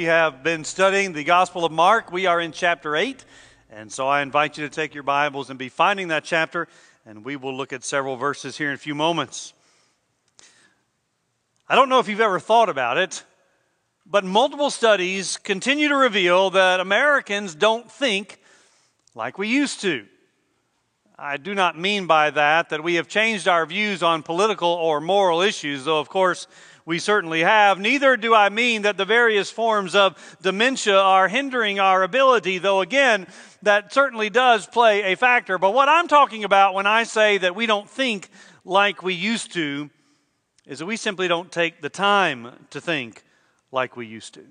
We have been studying the Gospel of Mark. We are in chapter 8. And so I invite you to take your Bibles and be finding that chapter. And we will look at several verses here in a few moments. I don't know if you've ever thought about it, but multiple studies continue to reveal that Americans don't think like we used to. I do not mean by that that we have changed our views on political or moral issues, though, of course, we certainly have. Neither do I mean that the various forms of dementia are hindering our ability, though, again, that certainly does play a factor. But what I'm talking about when I say that we don't think like we used to is that we simply don't take the time to think like we used to.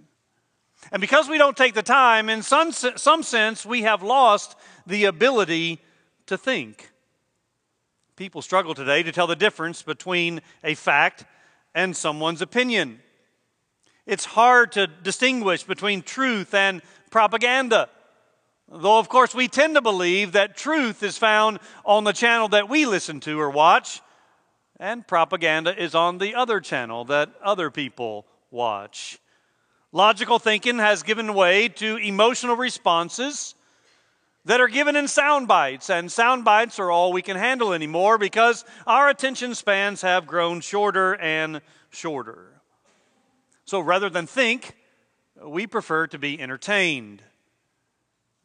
And because we don't take the time, in some, some sense, we have lost the ability to think. People struggle today to tell the difference between a fact and someone's opinion. It's hard to distinguish between truth and propaganda. Though, of course, we tend to believe that truth is found on the channel that we listen to or watch, and propaganda is on the other channel that other people watch. Logical thinking has given way to emotional responses that are given in sound bites, and sound bites are all we can handle anymore because our attention spans have grown shorter and shorter. So rather than think, we prefer to be entertained.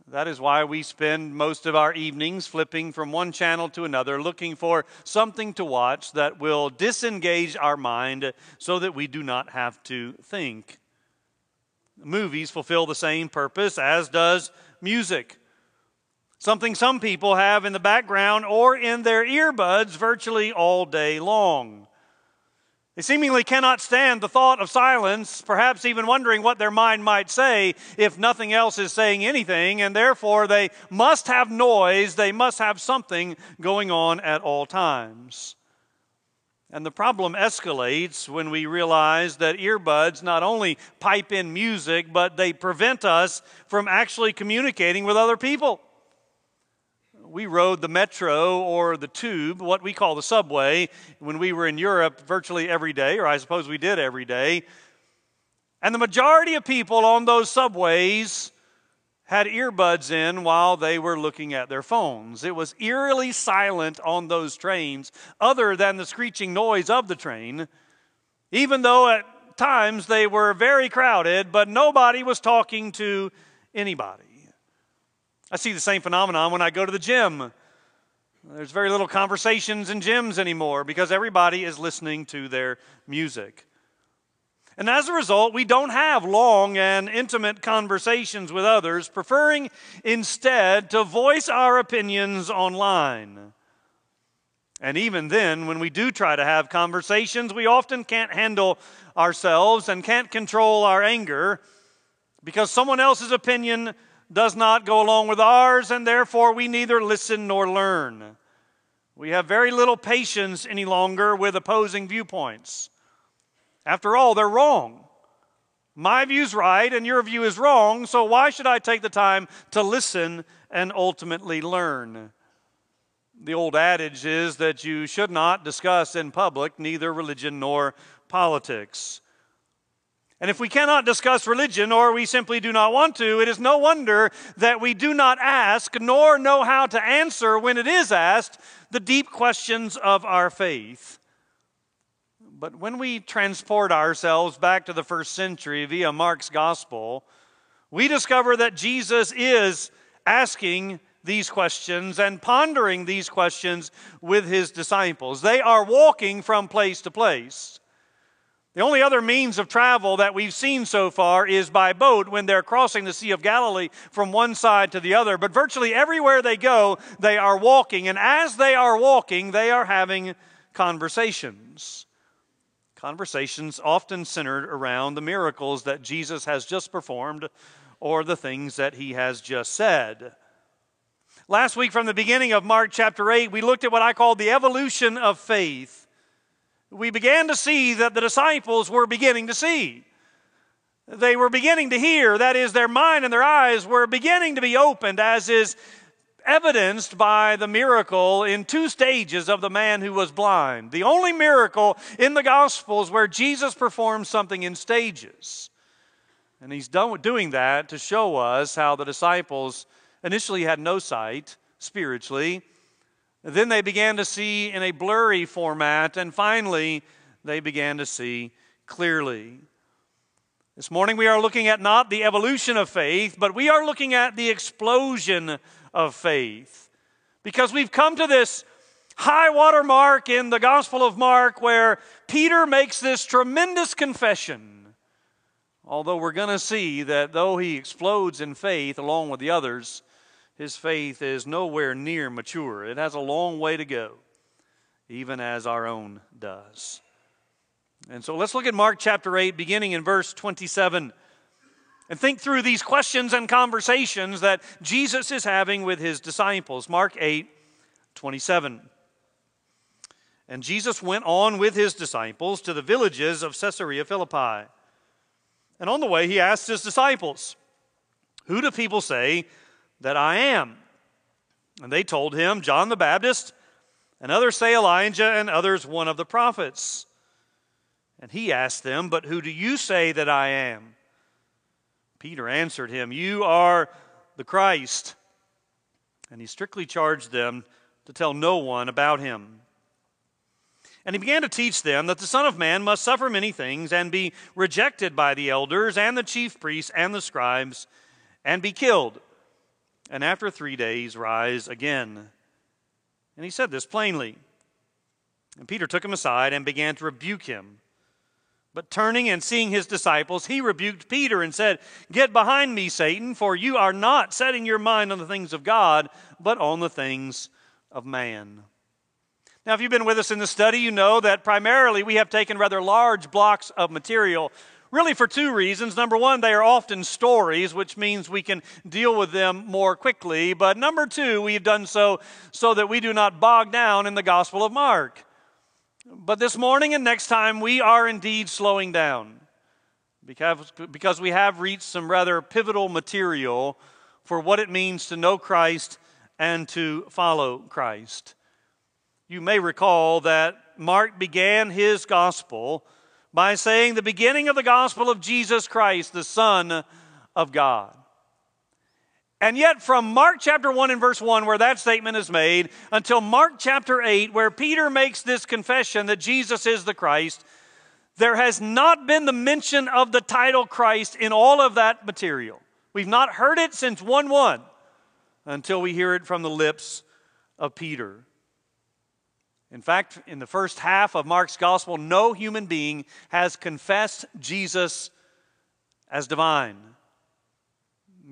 That is why we spend most of our evenings flipping from one channel to another, looking for something to watch that will disengage our mind so that we do not have to think. Movies fulfill the same purpose, as does music something some people have in the background or in their earbuds virtually all day long. They seemingly cannot stand the thought of silence, perhaps even wondering what their mind might say if nothing else is saying anything, and therefore they must have noise, they must have something going on at all times. And the problem escalates when we realize that earbuds not only pipe in music, but they prevent us from actually communicating with other people we rode the metro or the tube, what we call the subway, when we were in Europe virtually every day, or I suppose we did every day. And the majority of people on those subways had earbuds in while they were looking at their phones. It was eerily silent on those trains, other than the screeching noise of the train, even though at times they were very crowded, but nobody was talking to anybody. I see the same phenomenon when I go to the gym. There's very little conversations in gyms anymore because everybody is listening to their music. And as a result, we don't have long and intimate conversations with others, preferring instead to voice our opinions online. And even then, when we do try to have conversations, we often can't handle ourselves and can't control our anger because someone else's opinion does not go along with ours, and therefore we neither listen nor learn. We have very little patience any longer with opposing viewpoints. After all, they're wrong. My view's right and your view is wrong, so why should I take the time to listen and ultimately learn? The old adage is that you should not discuss in public neither religion nor politics. And if we cannot discuss religion or we simply do not want to, it is no wonder that we do not ask nor know how to answer when it is asked the deep questions of our faith. But when we transport ourselves back to the first century via Mark's gospel, we discover that Jesus is asking these questions and pondering these questions with his disciples. They are walking from place to place. The only other means of travel that we've seen so far is by boat when they're crossing the Sea of Galilee from one side to the other. But virtually everywhere they go, they are walking. And as they are walking, they are having conversations. Conversations often centered around the miracles that Jesus has just performed or the things that he has just said. Last week, from the beginning of Mark chapter 8, we looked at what I call the evolution of faith we began to see that the disciples were beginning to see. They were beginning to hear, that is, their mind and their eyes were beginning to be opened, as is evidenced by the miracle in two stages of the man who was blind. The only miracle in the Gospels where Jesus performs something in stages. And he's doing that to show us how the disciples initially had no sight spiritually. Then they began to see in a blurry format, and finally, they began to see clearly. This morning, we are looking at not the evolution of faith, but we are looking at the explosion of faith. Because we've come to this high water mark in the Gospel of Mark where Peter makes this tremendous confession. Although we're going to see that though he explodes in faith along with the others, his faith is nowhere near mature. It has a long way to go, even as our own does. And so let's look at Mark chapter 8, beginning in verse 27, and think through these questions and conversations that Jesus is having with his disciples. Mark 8, 27. And Jesus went on with his disciples to the villages of Caesarea Philippi. And on the way, he asked his disciples, Who do people say that I am? And they told him, John the Baptist, and others say Elijah, and others one of the prophets. And he asked them, But who do you say that I am? Peter answered him, You are the Christ. And he strictly charged them to tell no one about him. And he began to teach them that the Son of Man must suffer many things and be rejected by the elders and the chief priests and the scribes and be killed, and after three days rise again. And he said this plainly. And Peter took him aside and began to rebuke him. But turning and seeing his disciples, he rebuked Peter and said, Get behind me, Satan, for you are not setting your mind on the things of God, but on the things of man. Now, if you've been with us in the study, you know that primarily we have taken rather large blocks of material, really for two reasons. Number one, they are often stories, which means we can deal with them more quickly. But number two, we've done so so that we do not bog down in the Gospel of Mark. But this morning and next time, we are indeed slowing down because, because we have reached some rather pivotal material for what it means to know Christ and to follow Christ. You may recall that Mark began his gospel by saying the beginning of the gospel of Jesus Christ, the Son of God. And yet, from Mark chapter 1 and verse 1, where that statement is made, until Mark chapter 8, where Peter makes this confession that Jesus is the Christ, there has not been the mention of the title Christ in all of that material. We've not heard it since 1 1 until we hear it from the lips of Peter. In fact, in the first half of Mark's gospel, no human being has confessed Jesus as divine.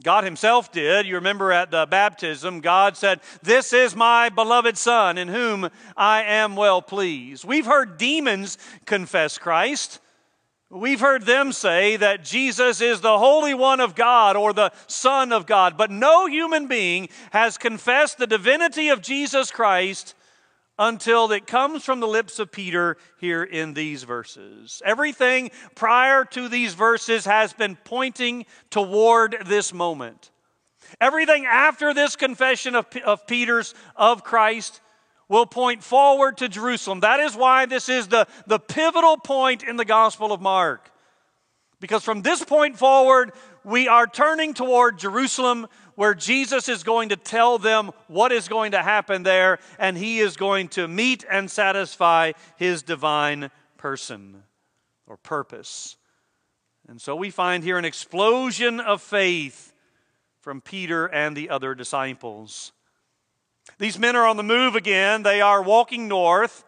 God Himself did. You remember at the baptism, God said, This is my beloved Son, in whom I am well pleased. We've heard demons confess Christ. We've heard them say that Jesus is the Holy One of God or the Son of God, but no human being has confessed the divinity of Jesus Christ until it comes from the lips of Peter here in these verses. Everything prior to these verses has been pointing toward this moment. Everything after this confession of, of Peter's of Christ will point forward to Jerusalem. That is why this is the, the pivotal point in the Gospel of Mark. Because from this point forward, we are turning toward Jerusalem where Jesus is going to tell them what is going to happen there, and he is going to meet and satisfy his divine person or purpose. And so we find here an explosion of faith from Peter and the other disciples. These men are on the move again. They are walking north.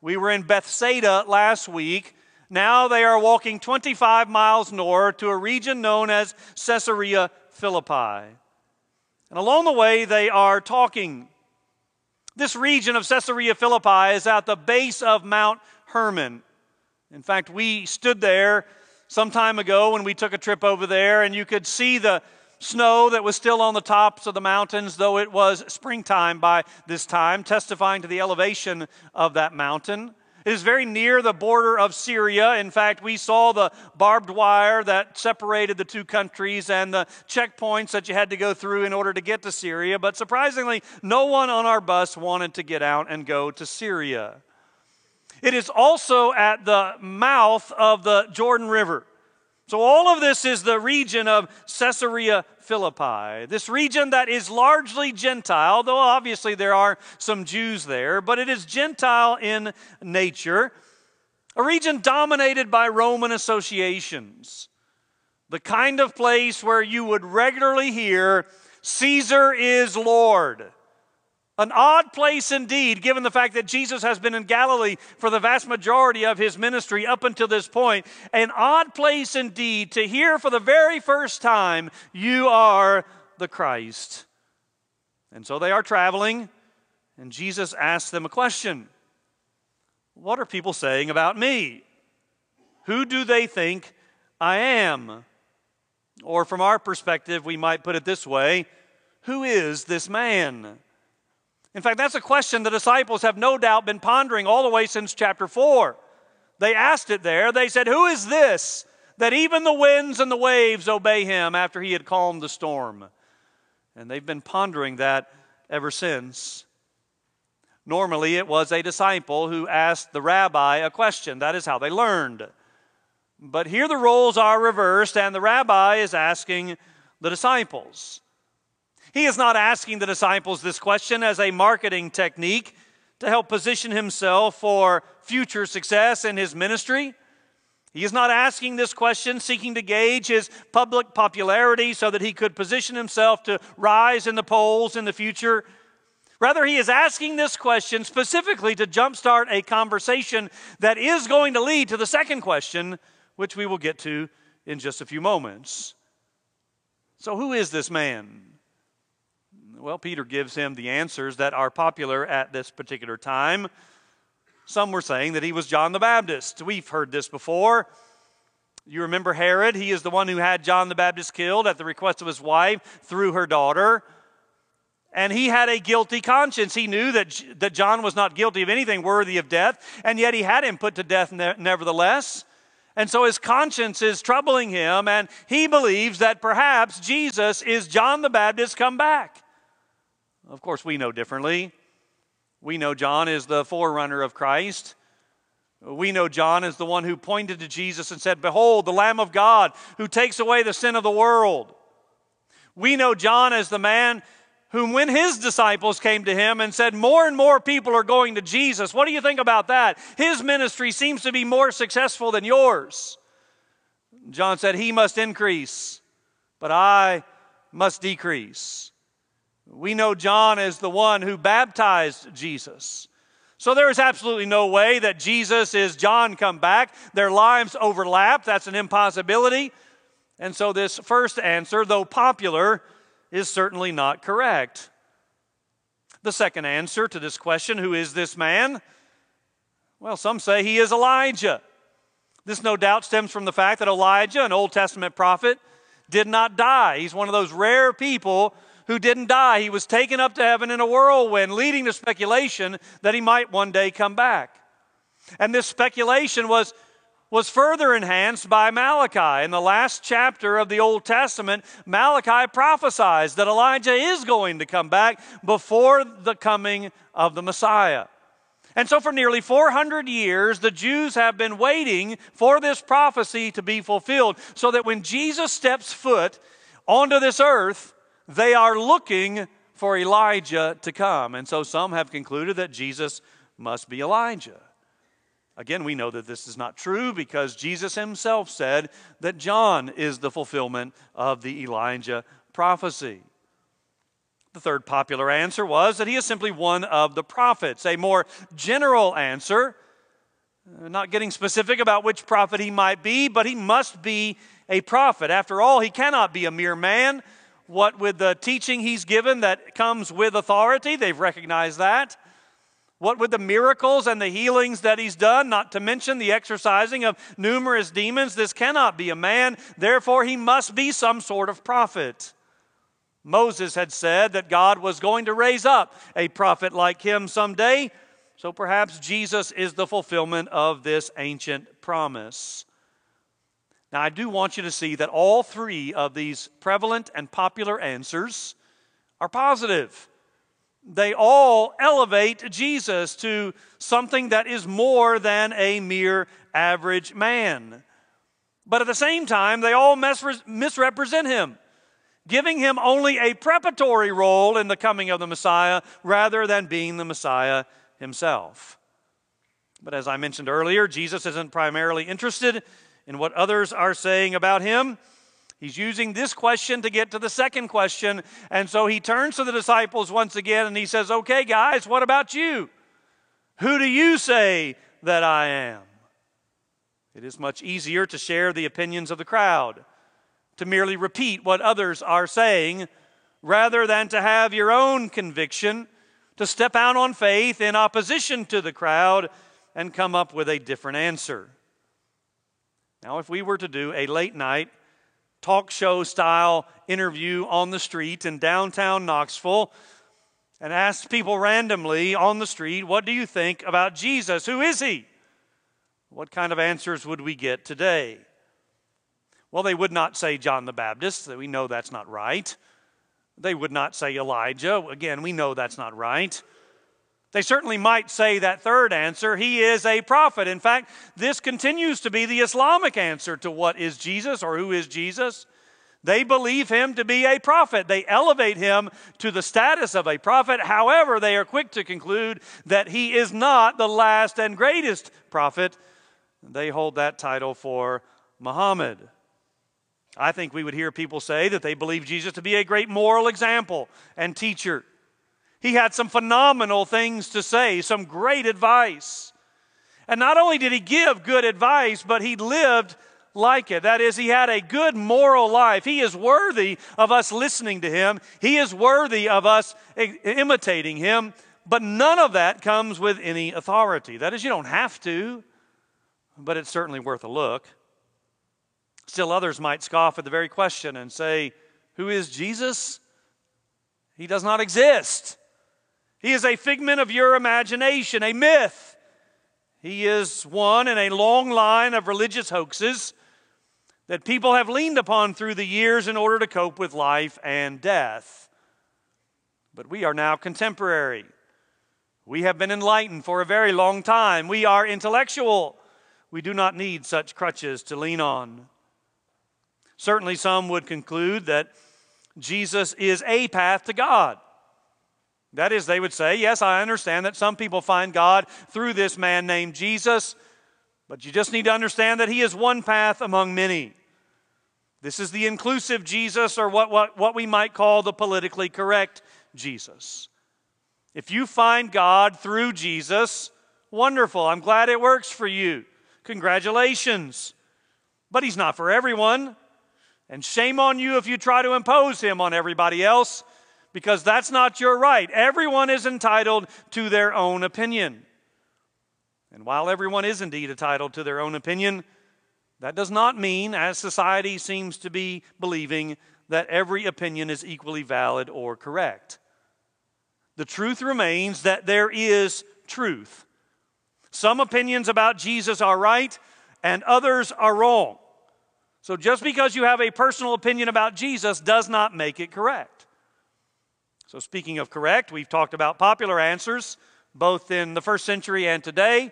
We were in Bethsaida last week. Now they are walking 25 miles north to a region known as Caesarea Philippi. And along the way, they are talking. This region of Caesarea Philippi is at the base of Mount Hermon. In fact, we stood there some time ago when we took a trip over there, and you could see the snow that was still on the tops of the mountains, though it was springtime by this time, testifying to the elevation of that mountain. It is very near the border of Syria. In fact, we saw the barbed wire that separated the two countries and the checkpoints that you had to go through in order to get to Syria. But surprisingly, no one on our bus wanted to get out and go to Syria. It is also at the mouth of the Jordan River. So, all of this is the region of Caesarea Philippi, this region that is largely Gentile, though obviously there are some Jews there, but it is Gentile in nature, a region dominated by Roman associations, the kind of place where you would regularly hear, Caesar is Lord. An odd place indeed, given the fact that Jesus has been in Galilee for the vast majority of his ministry up until this point. An odd place indeed to hear for the very first time, You are the Christ. And so they are traveling, and Jesus asks them a question What are people saying about me? Who do they think I am? Or from our perspective, we might put it this way Who is this man? In fact, that's a question the disciples have no doubt been pondering all the way since chapter 4. They asked it there. They said, Who is this that even the winds and the waves obey him after he had calmed the storm? And they've been pondering that ever since. Normally, it was a disciple who asked the rabbi a question. That is how they learned. But here the roles are reversed, and the rabbi is asking the disciples. He is not asking the disciples this question as a marketing technique to help position himself for future success in his ministry. He is not asking this question seeking to gauge his public popularity so that he could position himself to rise in the polls in the future. Rather, he is asking this question specifically to jumpstart a conversation that is going to lead to the second question, which we will get to in just a few moments. So, who is this man? Well, Peter gives him the answers that are popular at this particular time. Some were saying that he was John the Baptist. We've heard this before. You remember Herod? He is the one who had John the Baptist killed at the request of his wife through her daughter. And he had a guilty conscience. He knew that, that John was not guilty of anything worthy of death, and yet he had him put to death nevertheless. And so his conscience is troubling him, and he believes that perhaps Jesus is John the Baptist come back. Of course, we know differently. We know John is the forerunner of Christ. We know John is the one who pointed to Jesus and said, Behold, the Lamb of God who takes away the sin of the world. We know John as the man whom, when his disciples came to him and said, More and more people are going to Jesus, what do you think about that? His ministry seems to be more successful than yours. John said, He must increase, but I must decrease. We know John as the one who baptized Jesus. So there is absolutely no way that Jesus is John come back. Their lives overlap. That's an impossibility. And so this first answer, though popular, is certainly not correct. The second answer to this question, who is this man? Well, some say he is Elijah. This no doubt stems from the fact that Elijah, an Old Testament prophet, did not die. He's one of those rare people who didn't die. He was taken up to heaven in a whirlwind, leading to speculation that he might one day come back. And this speculation was, was further enhanced by Malachi. In the last chapter of the Old Testament, Malachi prophesies that Elijah is going to come back before the coming of the Messiah. And so, for nearly 400 years, the Jews have been waiting for this prophecy to be fulfilled, so that when Jesus steps foot onto this earth, they are looking for Elijah to come. And so some have concluded that Jesus must be Elijah. Again, we know that this is not true because Jesus himself said that John is the fulfillment of the Elijah prophecy. The third popular answer was that he is simply one of the prophets. A more general answer, not getting specific about which prophet he might be, but he must be a prophet. After all, he cannot be a mere man what with the teaching he's given that comes with authority, they've recognized that. What with the miracles and the healings that he's done, not to mention the exorcising of numerous demons, this cannot be a man, therefore, he must be some sort of prophet. Moses had said that God was going to raise up a prophet like him someday, so perhaps Jesus is the fulfillment of this ancient promise. Now, I do want you to see that all three of these prevalent and popular answers are positive. They all elevate Jesus to something that is more than a mere average man. But at the same time, they all misrepresent him, giving him only a preparatory role in the coming of the Messiah rather than being the Messiah himself. But as I mentioned earlier, Jesus isn't primarily interested in what others are saying about him. He's using this question to get to the second question. And so he turns to the disciples once again and he says, Okay, guys, what about you? Who do you say that I am? It is much easier to share the opinions of the crowd, to merely repeat what others are saying, rather than to have your own conviction, to step out on faith in opposition to the crowd and come up with a different answer. Now, if we were to do a late night talk show style interview on the street in downtown Knoxville and ask people randomly on the street, What do you think about Jesus? Who is he? What kind of answers would we get today? Well, they would not say John the Baptist. We know that's not right. They would not say Elijah. Again, we know that's not right. They certainly might say that third answer, he is a prophet. In fact, this continues to be the Islamic answer to what is Jesus or who is Jesus. They believe him to be a prophet. They elevate him to the status of a prophet. However, they are quick to conclude that he is not the last and greatest prophet they hold that title for Muhammad. I think we would hear people say that they believe Jesus to be a great moral example and teacher. He had some phenomenal things to say, some great advice. And not only did he give good advice, but he lived like it. That is, he had a good moral life. He is worthy of us listening to him, he is worthy of us imitating him. But none of that comes with any authority. That is, you don't have to but it's certainly worth a look. Still, others might scoff at the very question and say, Who is Jesus? He does not exist. He is a figment of your imagination, a myth. He is one in a long line of religious hoaxes that people have leaned upon through the years in order to cope with life and death. But we are now contemporary. We have been enlightened for a very long time. We are intellectual. We do not need such crutches to lean on. Certainly, some would conclude that Jesus is a path to God. That is, they would say, Yes, I understand that some people find God through this man named Jesus, but you just need to understand that he is one path among many. This is the inclusive Jesus, or what, what, what we might call the politically correct Jesus. If you find God through Jesus, wonderful. I'm glad it works for you. Congratulations. But he's not for everyone. And shame on you if you try to impose him on everybody else, because that's not your right. Everyone is entitled to their own opinion. And while everyone is indeed entitled to their own opinion, that does not mean, as society seems to be believing, that every opinion is equally valid or correct. The truth remains that there is truth. Some opinions about Jesus are right and others are wrong. So just because you have a personal opinion about Jesus does not make it correct. So, speaking of correct, we've talked about popular answers both in the first century and today.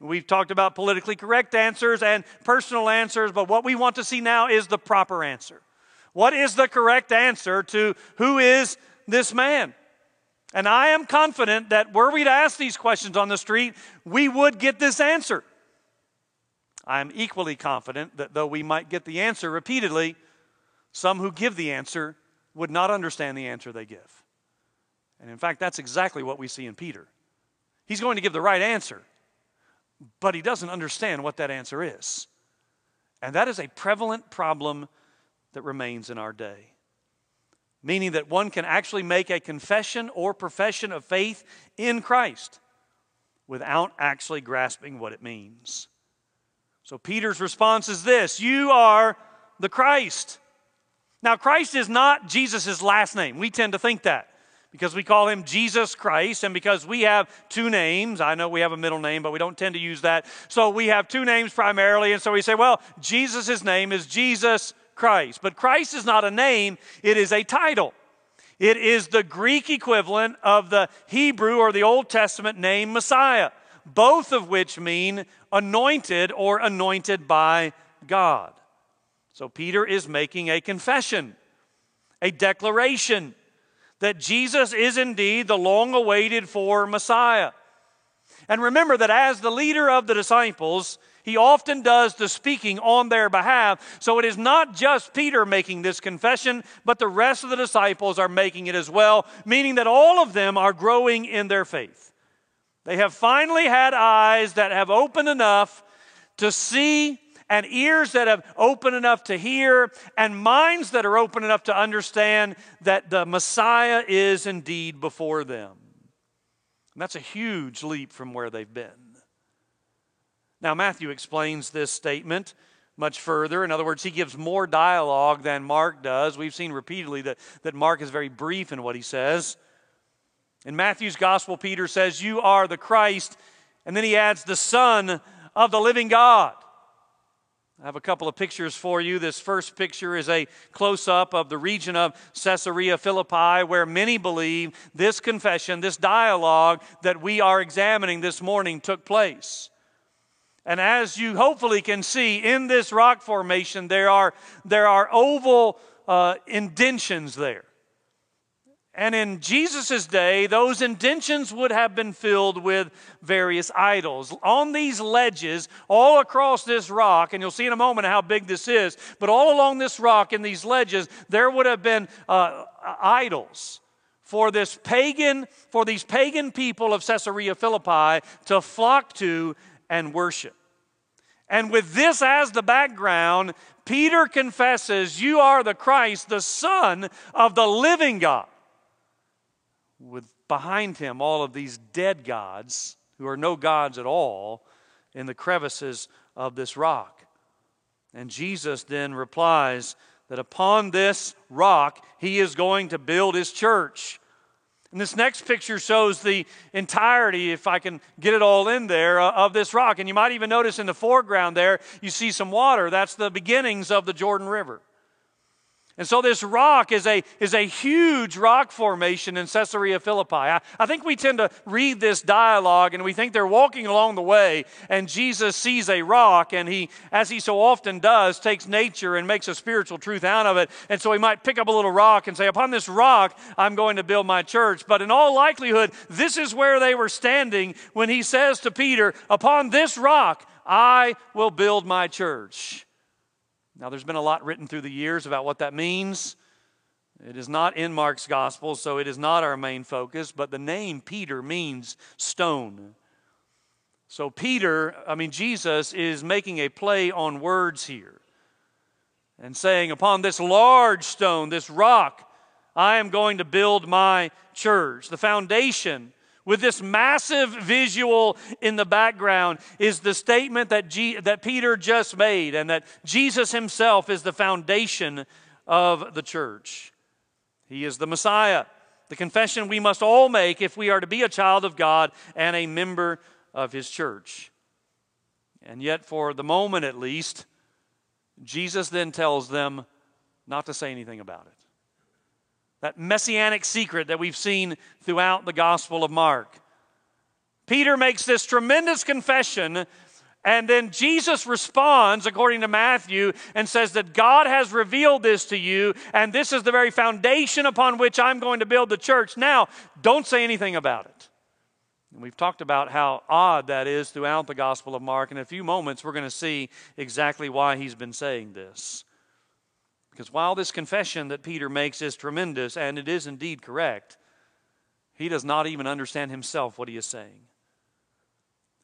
We've talked about politically correct answers and personal answers, but what we want to see now is the proper answer. What is the correct answer to who is this man? And I am confident that were we to ask these questions on the street, we would get this answer. I am equally confident that though we might get the answer repeatedly, some who give the answer would not understand the answer they give. And in fact, that's exactly what we see in Peter. He's going to give the right answer, but he doesn't understand what that answer is. And that is a prevalent problem that remains in our day meaning that one can actually make a confession or profession of faith in Christ without actually grasping what it means. So Peter's response is this You are the Christ. Now, Christ is not Jesus' last name. We tend to think that because we call him Jesus Christ, and because we have two names. I know we have a middle name, but we don't tend to use that. So we have two names primarily, and so we say, well, Jesus' name is Jesus Christ. But Christ is not a name, it is a title. It is the Greek equivalent of the Hebrew or the Old Testament name Messiah, both of which mean anointed or anointed by God. So Peter is making a confession, a declaration that Jesus is indeed the long awaited for Messiah. And remember that as the leader of the disciples, he often does the speaking on their behalf. So it is not just Peter making this confession, but the rest of the disciples are making it as well, meaning that all of them are growing in their faith. They have finally had eyes that have opened enough to see and ears that have open enough to hear, and minds that are open enough to understand that the Messiah is indeed before them. And that's a huge leap from where they've been. Now, Matthew explains this statement much further. In other words, he gives more dialogue than Mark does. We've seen repeatedly that, that Mark is very brief in what he says. In Matthew's gospel, Peter says, You are the Christ, and then he adds, the Son of the living God. I have a couple of pictures for you. This first picture is a close up of the region of Caesarea Philippi, where many believe this confession, this dialogue that we are examining this morning took place. And as you hopefully can see in this rock formation, there are, there are oval uh, indentions there. And in Jesus' day, those indentions would have been filled with various idols. On these ledges, all across this rock, and you'll see in a moment how big this is, but all along this rock in these ledges, there would have been uh, idols for this pagan, for these pagan people of Caesarea Philippi to flock to and worship. And with this as the background, Peter confesses, You are the Christ, the Son of the living God with behind him all of these dead gods who are no gods at all in the crevices of this rock. And Jesus then replies that upon this rock he is going to build his church. And this next picture shows the entirety, if I can get it all in there, uh, of this rock. And you might even notice in the foreground there, you see some water. That's the beginnings of the Jordan River. And so this rock is a, is a huge rock formation in Caesarea Philippi. I, I think we tend to read this dialogue and we think they're walking along the way and Jesus sees a rock and he, as he so often does, takes nature and makes a spiritual truth out of it. And so he might pick up a little rock and say, Upon this rock, I'm going to build my church. But in all likelihood, this is where they were standing when he says to Peter, Upon this rock, I will build my church. Now, there's been a lot written through the years about what that means. It is not in Mark's gospel, so it is not our main focus, but the name Peter means stone. So, Peter, I mean, Jesus is making a play on words here and saying, Upon this large stone, this rock, I am going to build my church. The foundation with this massive visual in the background is the statement that, G- that Peter just made, and that Jesus himself is the foundation of the church. He is the Messiah, the confession we must all make if we are to be a child of God and a member of his church. And yet, for the moment at least, Jesus then tells them not to say anything about it. That messianic secret that we've seen throughout the Gospel of Mark. Peter makes this tremendous confession, and then Jesus responds, according to Matthew, and says that God has revealed this to you, and this is the very foundation upon which I'm going to build the church. Now, don't say anything about it. And we've talked about how odd that is throughout the Gospel of Mark. and In a few moments, we're going to see exactly why he's been saying this. Because while this confession that Peter makes is tremendous, and it is indeed correct, he does not even understand himself what he is saying.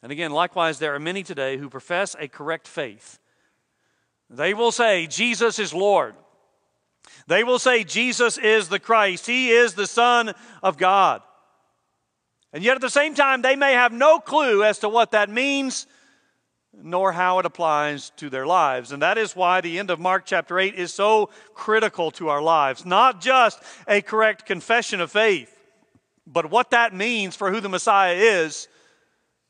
And again, likewise, there are many today who profess a correct faith. They will say, Jesus is Lord. They will say, Jesus is the Christ. He is the Son of God. And yet at the same time, they may have no clue as to what that means nor how it applies to their lives. And that is why the end of Mark chapter 8 is so critical to our lives. Not just a correct confession of faith, but what that means for who the Messiah is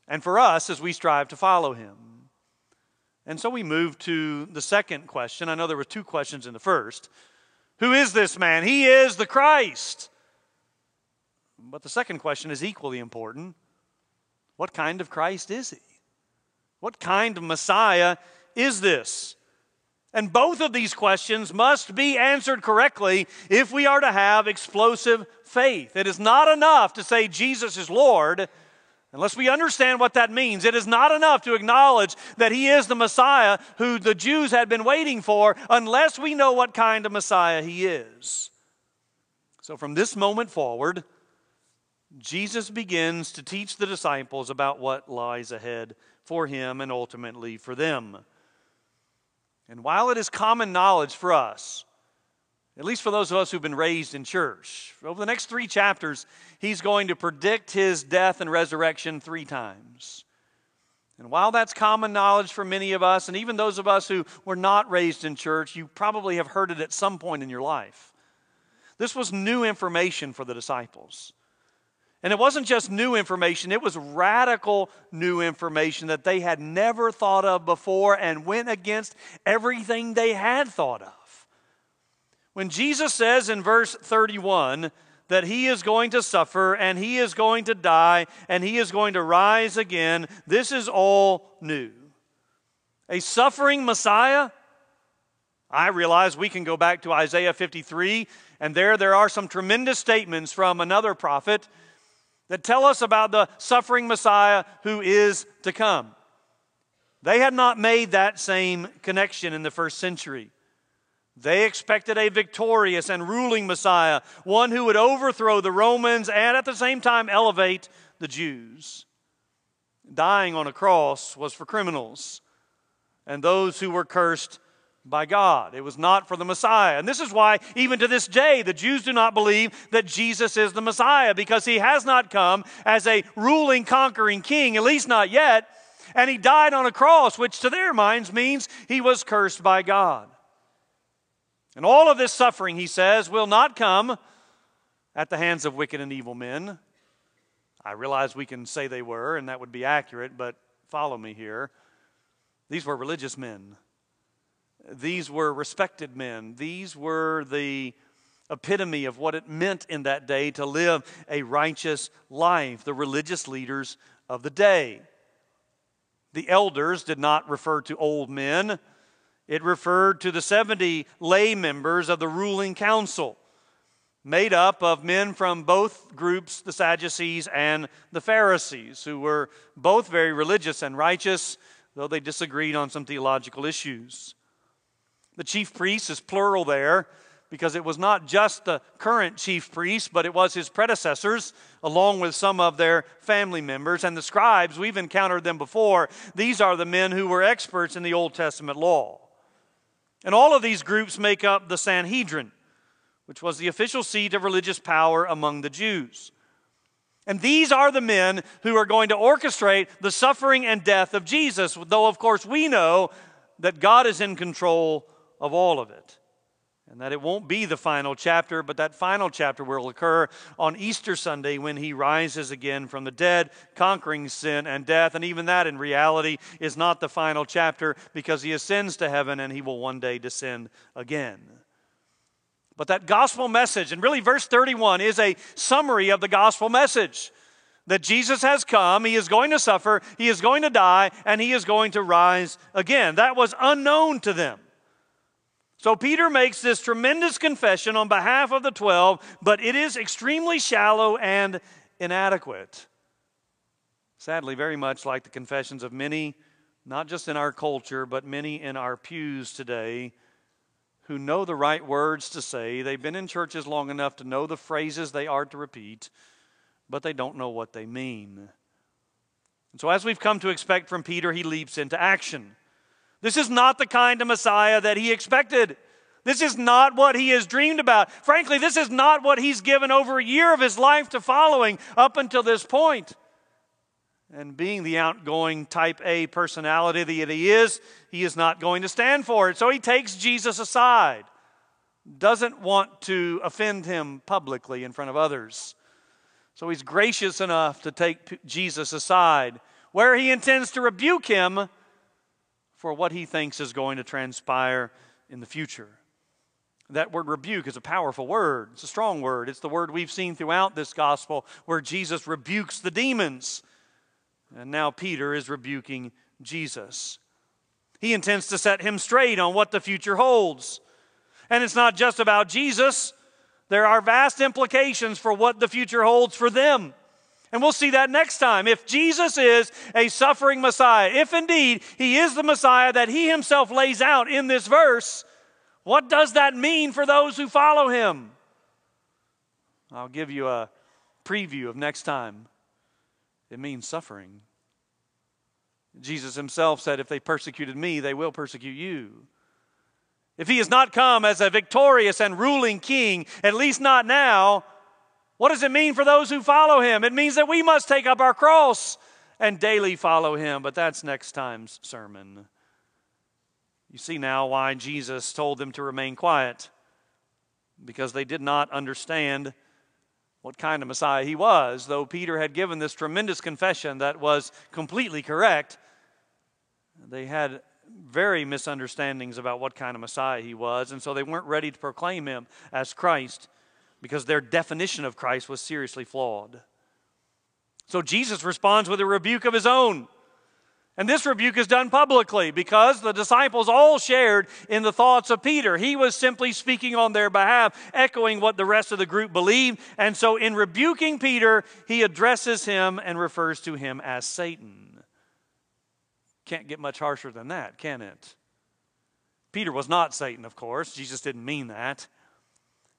and for us as we strive to follow him. And so we move to the second question. I know there were two questions in the first. Who is this man? He is the Christ. But the second question is equally important. What kind of Christ is he? What kind of Messiah is this? And both of these questions must be answered correctly if we are to have explosive faith. It is not enough to say Jesus is Lord unless we understand what that means. It is not enough to acknowledge that He is the Messiah who the Jews had been waiting for unless we know what kind of Messiah He is. So from this moment forward, Jesus begins to teach the disciples about what lies ahead for Him and ultimately for them. And while it is common knowledge for us, at least for those of us who've been raised in church, over the next three chapters, he's going to predict his death and resurrection three times. And while that's common knowledge for many of us, and even those of us who were not raised in church, you probably have heard it at some point in your life. This was new information for the disciples. And it wasn't just new information, it was radical new information that they had never thought of before and went against everything they had thought of. When Jesus says in verse 31 that he is going to suffer and he is going to die and he is going to rise again, this is all new. A suffering Messiah? I realize we can go back to Isaiah 53, and there there are some tremendous statements from another prophet that tell us about the suffering Messiah who is to come. They had not made that same connection in the first century. They expected a victorious and ruling Messiah, one who would overthrow the Romans and at the same time elevate the Jews. Dying on a cross was for criminals and those who were cursed by God. It was not for the Messiah. And this is why, even to this day, the Jews do not believe that Jesus is the Messiah because he has not come as a ruling, conquering king, at least not yet. And he died on a cross, which to their minds means he was cursed by God. And all of this suffering, he says, will not come at the hands of wicked and evil men. I realize we can say they were, and that would be accurate, but follow me here. These were religious men. These were respected men. These were the epitome of what it meant in that day to live a righteous life, the religious leaders of the day. The elders did not refer to old men, it referred to the 70 lay members of the ruling council, made up of men from both groups, the Sadducees and the Pharisees, who were both very religious and righteous, though they disagreed on some theological issues. The chief priest is plural there because it was not just the current chief priest, but it was his predecessors, along with some of their family members. And the scribes, we've encountered them before. These are the men who were experts in the Old Testament law. And all of these groups make up the Sanhedrin, which was the official seat of religious power among the Jews. And these are the men who are going to orchestrate the suffering and death of Jesus, though, of course, we know that God is in control of all of it. And that it won't be the final chapter, but that final chapter will occur on Easter Sunday when he rises again from the dead, conquering sin and death. And even that, in reality, is not the final chapter because he ascends to heaven and he will one day descend again. But that gospel message, and really verse 31 is a summary of the gospel message that Jesus has come, he is going to suffer, he is going to die, and he is going to rise again. That was unknown to them. So Peter makes this tremendous confession on behalf of the 12, but it is extremely shallow and inadequate. Sadly, very much like the confessions of many, not just in our culture, but many in our pews today, who know the right words to say. They've been in churches long enough to know the phrases they are to repeat, but they don't know what they mean. And so, as we've come to expect from Peter, he leaps into action. This is not the kind of Messiah that he expected. This is not what he has dreamed about. Frankly, this is not what he's given over a year of his life to following up until this point. And being the outgoing type A personality that he is, he is not going to stand for it. So he takes Jesus aside, doesn't want to offend him publicly in front of others. So he's gracious enough to take Jesus aside, where he intends to rebuke him for what he thinks is going to transpire in the future. That word rebuke is a powerful word. It's a strong word. It's the word we've seen throughout this gospel where Jesus rebukes the demons. And now Peter is rebuking Jesus. He intends to set him straight on what the future holds. And it's not just about Jesus, there are vast implications for what the future holds for them. And we'll see that next time. If Jesus is a suffering Messiah, if indeed he is the Messiah that he himself lays out in this verse, what does that mean for those who follow him? I'll give you a preview of next time. It means suffering. Jesus himself said, If they persecuted me, they will persecute you. If he has not come as a victorious and ruling king, at least not now, what does it mean for those who follow him? It means that we must take up our cross and daily follow him, but that's next time's sermon. You see now why Jesus told them to remain quiet because they did not understand what kind of Messiah he was. Though Peter had given this tremendous confession that was completely correct, they had very misunderstandings about what kind of Messiah he was, and so they weren't ready to proclaim him as Christ because their definition of Christ was seriously flawed. So Jesus responds with a rebuke of his own. And this rebuke is done publicly because the disciples all shared in the thoughts of Peter. He was simply speaking on their behalf, echoing what the rest of the group believed. And so, in rebuking Peter, he addresses him and refers to him as Satan. Can't get much harsher than that, can it? Peter was not Satan, of course. Jesus didn't mean that.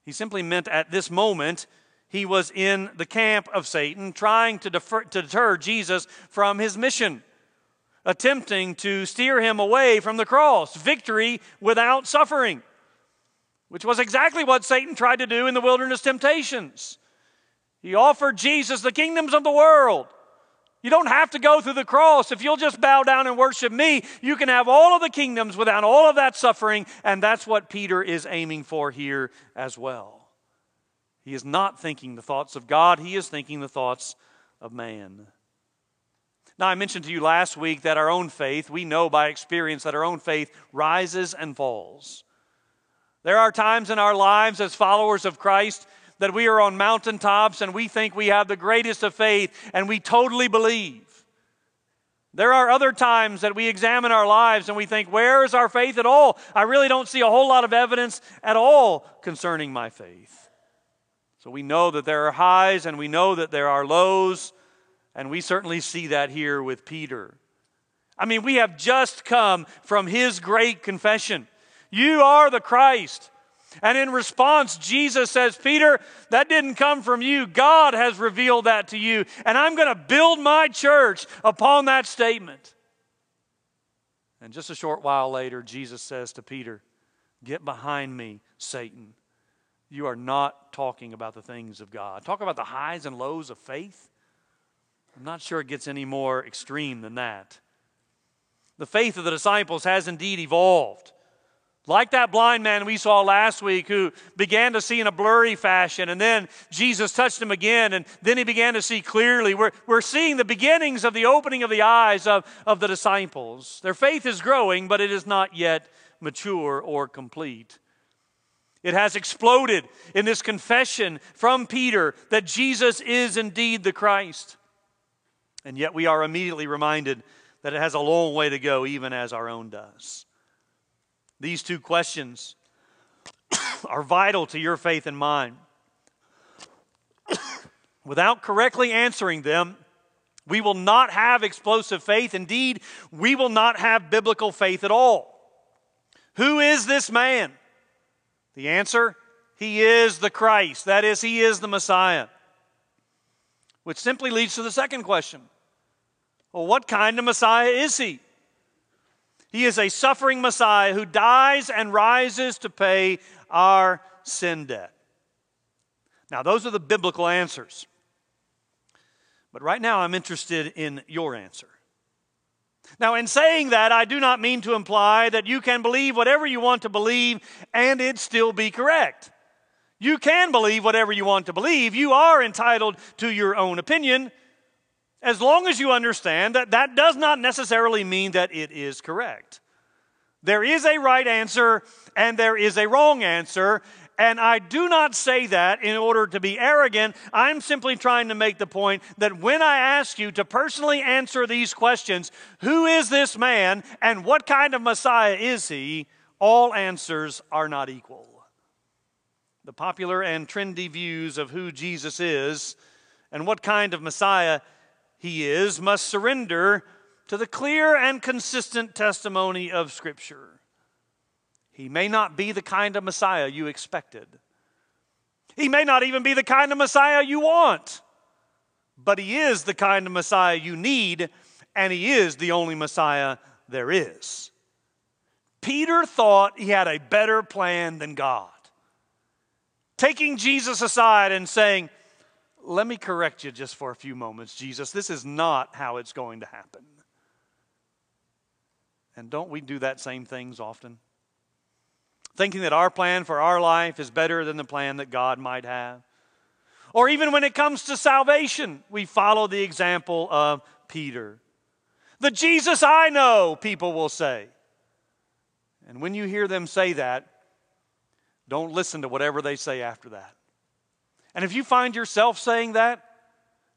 He simply meant at this moment he was in the camp of Satan, trying to, defer, to deter Jesus from his mission attempting to steer him away from the cross, victory without suffering, which was exactly what Satan tried to do in the wilderness temptations. He offered Jesus the kingdoms of the world. You don't have to go through the cross. If you'll just bow down and worship me, you can have all of the kingdoms without all of that suffering. And that's what Peter is aiming for here as well. He is not thinking the thoughts of God, he is thinking the thoughts of man. Now, I mentioned to you last week that our own faith, we know by experience that our own faith rises and falls. There are times in our lives as followers of Christ that we are on mountaintops and we think we have the greatest of faith and we totally believe. There are other times that we examine our lives and we think, where is our faith at all? I really don't see a whole lot of evidence at all concerning my faith. So we know that there are highs and we know that there are lows. And we certainly see that here with Peter. I mean, we have just come from his great confession You are the Christ. And in response, Jesus says, Peter, that didn't come from you. God has revealed that to you. And I'm going to build my church upon that statement. And just a short while later, Jesus says to Peter, Get behind me, Satan. You are not talking about the things of God. Talk about the highs and lows of faith. I'm not sure it gets any more extreme than that. The faith of the disciples has indeed evolved. Like that blind man we saw last week who began to see in a blurry fashion, and then Jesus touched him again, and then he began to see clearly. We're, we're seeing the beginnings of the opening of the eyes of, of the disciples. Their faith is growing, but it is not yet mature or complete. It has exploded in this confession from Peter that Jesus is indeed the Christ. And yet we are immediately reminded that it has a long way to go, even as our own does. These two questions are vital to your faith and mine. Without correctly answering them, we will not have explosive faith. Indeed, we will not have biblical faith at all. Who is this man? The answer He is the Christ. That is, He is the Messiah. Which simply leads to the second question well, what kind of Messiah is he? He is a suffering Messiah who dies and rises to pay our sin debt. Now, those are the biblical answers. But right now, I'm interested in your answer. Now, in saying that, I do not mean to imply that you can believe whatever you want to believe and it still be correct. You can believe whatever you want to believe. You are entitled to your own opinion as long as you understand that that does not necessarily mean that it is correct. There is a right answer and there is a wrong answer, And I do not say that in order to be arrogant. I'm simply trying to make the point that when I ask you to personally answer these questions who is this man and what kind of Messiah is he? All answers are not equal. The popular and trendy views of who Jesus is and what kind of Messiah he is must surrender to the clear and consistent testimony of Scripture. He may not be the kind of Messiah you expected. He may not even be the kind of Messiah you want. But he is the kind of Messiah you need, and he is the only Messiah there is. Peter thought he had a better plan than God. Taking Jesus aside and saying, Let me correct you just for a few moments, Jesus. This is not how it's going to happen. And don't we do that same things often? thinking that our plan for our life is better than the plan that God might have. Or even when it comes to salvation, we follow the example of Peter. The Jesus I know, people will say. And when you hear them say that, don't listen to whatever they say after that. And if you find yourself saying that,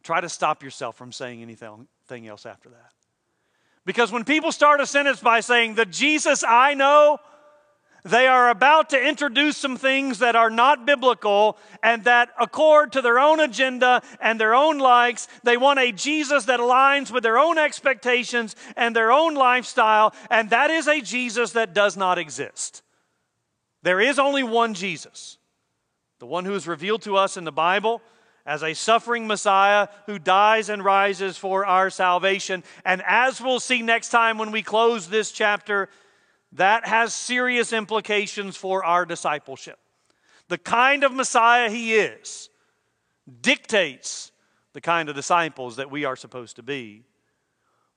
try to stop yourself from saying anything else after that. Because when people start a sentence by saying, The Jesus I know, they are about to introduce some things that are not biblical and that accord to their own agenda and their own likes. They want a Jesus that aligns with their own expectations and their own lifestyle, and that is a Jesus that does not exist. There is only one Jesus, the one who is revealed to us in the Bible as a suffering Messiah who dies and rises for our salvation. And as we'll see next time when we close this chapter, that has serious implications for our discipleship. The kind of Messiah he is dictates the kind of disciples that we are supposed to be.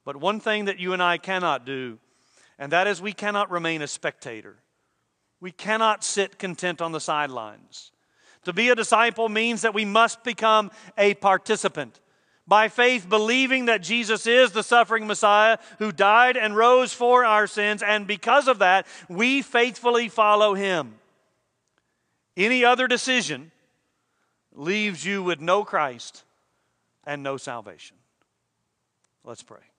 But one thing that you and I cannot do, and that is we cannot remain a spectator. We cannot sit content on the sidelines. To be a disciple means that we must become a participant by faith, believing that Jesus is the suffering Messiah who died and rose for our sins, and because of that, we faithfully follow him. Any other decision leaves you with no Christ and no salvation. Let's pray.